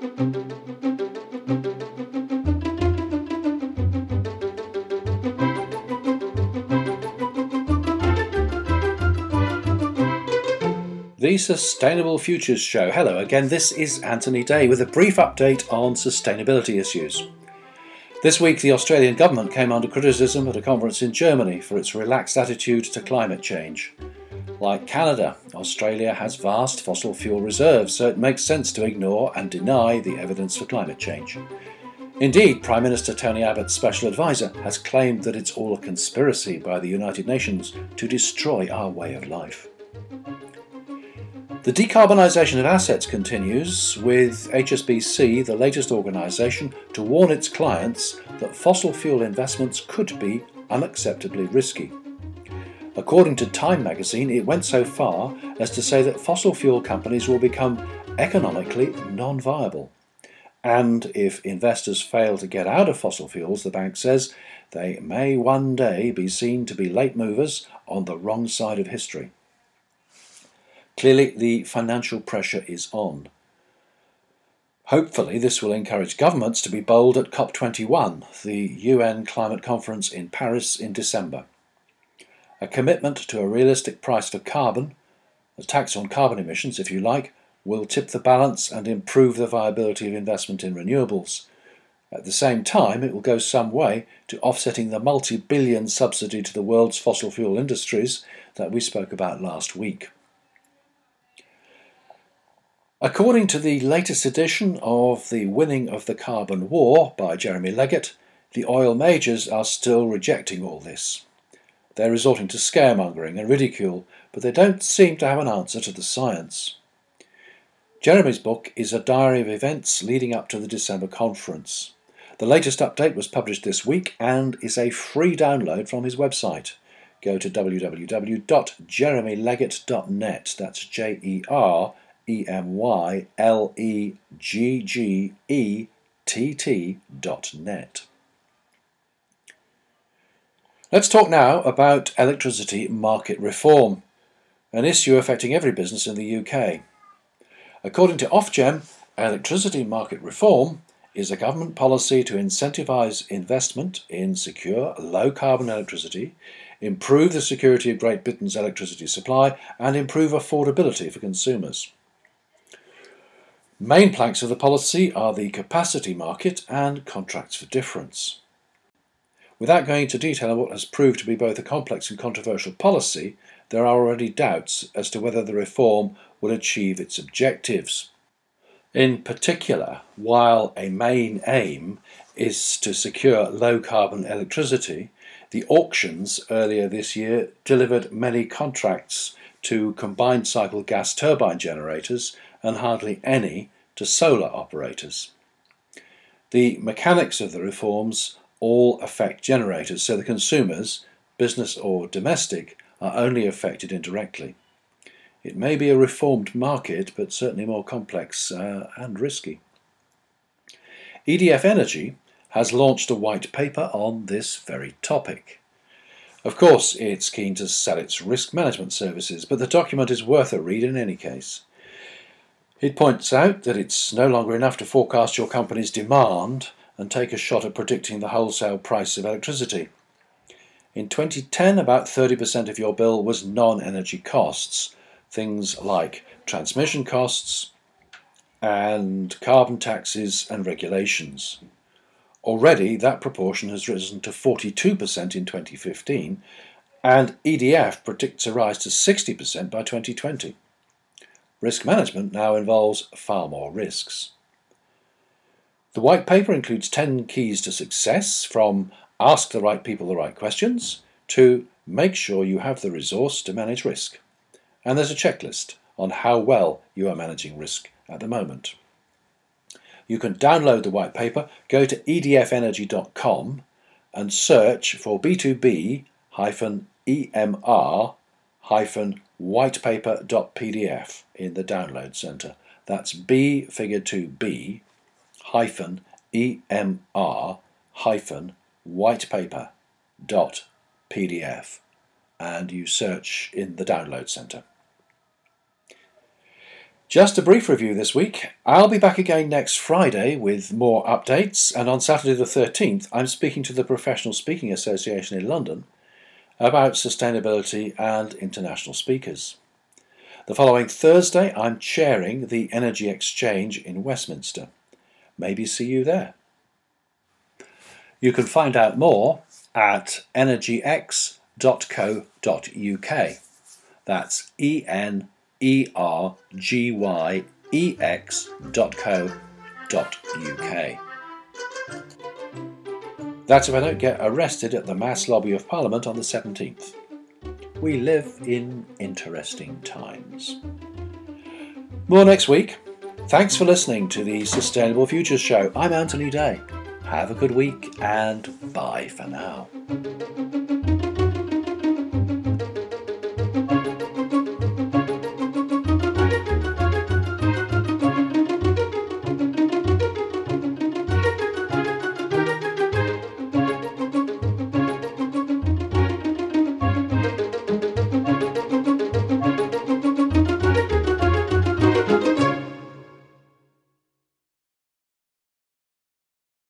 The Sustainable Futures Show. Hello again, this is Anthony Day with a brief update on sustainability issues. This week, the Australian government came under criticism at a conference in Germany for its relaxed attitude to climate change. Like Canada, Australia has vast fossil fuel reserves, so it makes sense to ignore and deny the evidence for climate change. Indeed, Prime Minister Tony Abbott's special advisor has claimed that it's all a conspiracy by the United Nations to destroy our way of life. The decarbonisation of assets continues, with HSBC the latest organisation to warn its clients that fossil fuel investments could be unacceptably risky. According to Time magazine, it went so far as to say that fossil fuel companies will become economically non viable. And if investors fail to get out of fossil fuels, the bank says, they may one day be seen to be late movers on the wrong side of history. Clearly, the financial pressure is on. Hopefully, this will encourage governments to be bold at COP21, the UN climate conference in Paris in December. A commitment to a realistic price for carbon, a tax on carbon emissions, if you like, will tip the balance and improve the viability of investment in renewables. At the same time, it will go some way to offsetting the multi billion subsidy to the world's fossil fuel industries that we spoke about last week. According to the latest edition of The Winning of the Carbon War by Jeremy Leggett, the oil majors are still rejecting all this. They're resorting to scaremongering and ridicule, but they don't seem to have an answer to the science. Jeremy's book is a diary of events leading up to the December conference. The latest update was published this week and is a free download from his website. Go to www.jeremyleggett.net. That's J E R E M Y L E G G E T T dot. Let's talk now about electricity market reform, an issue affecting every business in the UK. According to Ofgem, electricity market reform is a government policy to incentivise investment in secure, low carbon electricity, improve the security of Great Britain's electricity supply, and improve affordability for consumers. Main planks of the policy are the capacity market and contracts for difference. Without going into detail on what has proved to be both a complex and controversial policy, there are already doubts as to whether the reform will achieve its objectives. In particular, while a main aim is to secure low carbon electricity, the auctions earlier this year delivered many contracts to combined cycle gas turbine generators and hardly any to solar operators. The mechanics of the reforms all affect generators, so the consumers, business or domestic, are only affected indirectly. It may be a reformed market, but certainly more complex uh, and risky. EDF Energy has launched a white paper on this very topic. Of course, it's keen to sell its risk management services, but the document is worth a read in any case. It points out that it's no longer enough to forecast your company's demand and take a shot at predicting the wholesale price of electricity. In 2010, about 30% of your bill was non energy costs, things like transmission costs and carbon taxes and regulations. Already, that proportion has risen to 42% in 2015, and EDF predicts a rise to 60% by 2020. Risk management now involves far more risks. The white paper includes 10 keys to success from ask the right people the right questions to make sure you have the resource to manage risk. And there's a checklist on how well you are managing risk at the moment. You can download the white paper, go to edfenergy.com and search for B2B EMR whitepaper.pdf in the download center. That's B figure 2B hyphen EMR hyphen PDF and you search in the download center. Just a brief review this week. I'll be back again next Friday with more updates, and on Saturday the 13th, I'm speaking to the Professional Speaking Association in London about sustainability and international speakers. The following Thursday, I'm chairing the Energy Exchange in Westminster. Maybe see you there. You can find out more at energyex.co.uk. That's E N E R G Y E X dot co dot UK. That's if I don't get arrested at the mass lobby of Parliament on the 17th. We live in interesting times. More next week. Thanks for listening to the Sustainable Futures Show. I'm Anthony Day. Have a good week and bye for now.